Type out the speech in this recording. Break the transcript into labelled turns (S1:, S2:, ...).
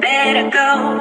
S1: Better go.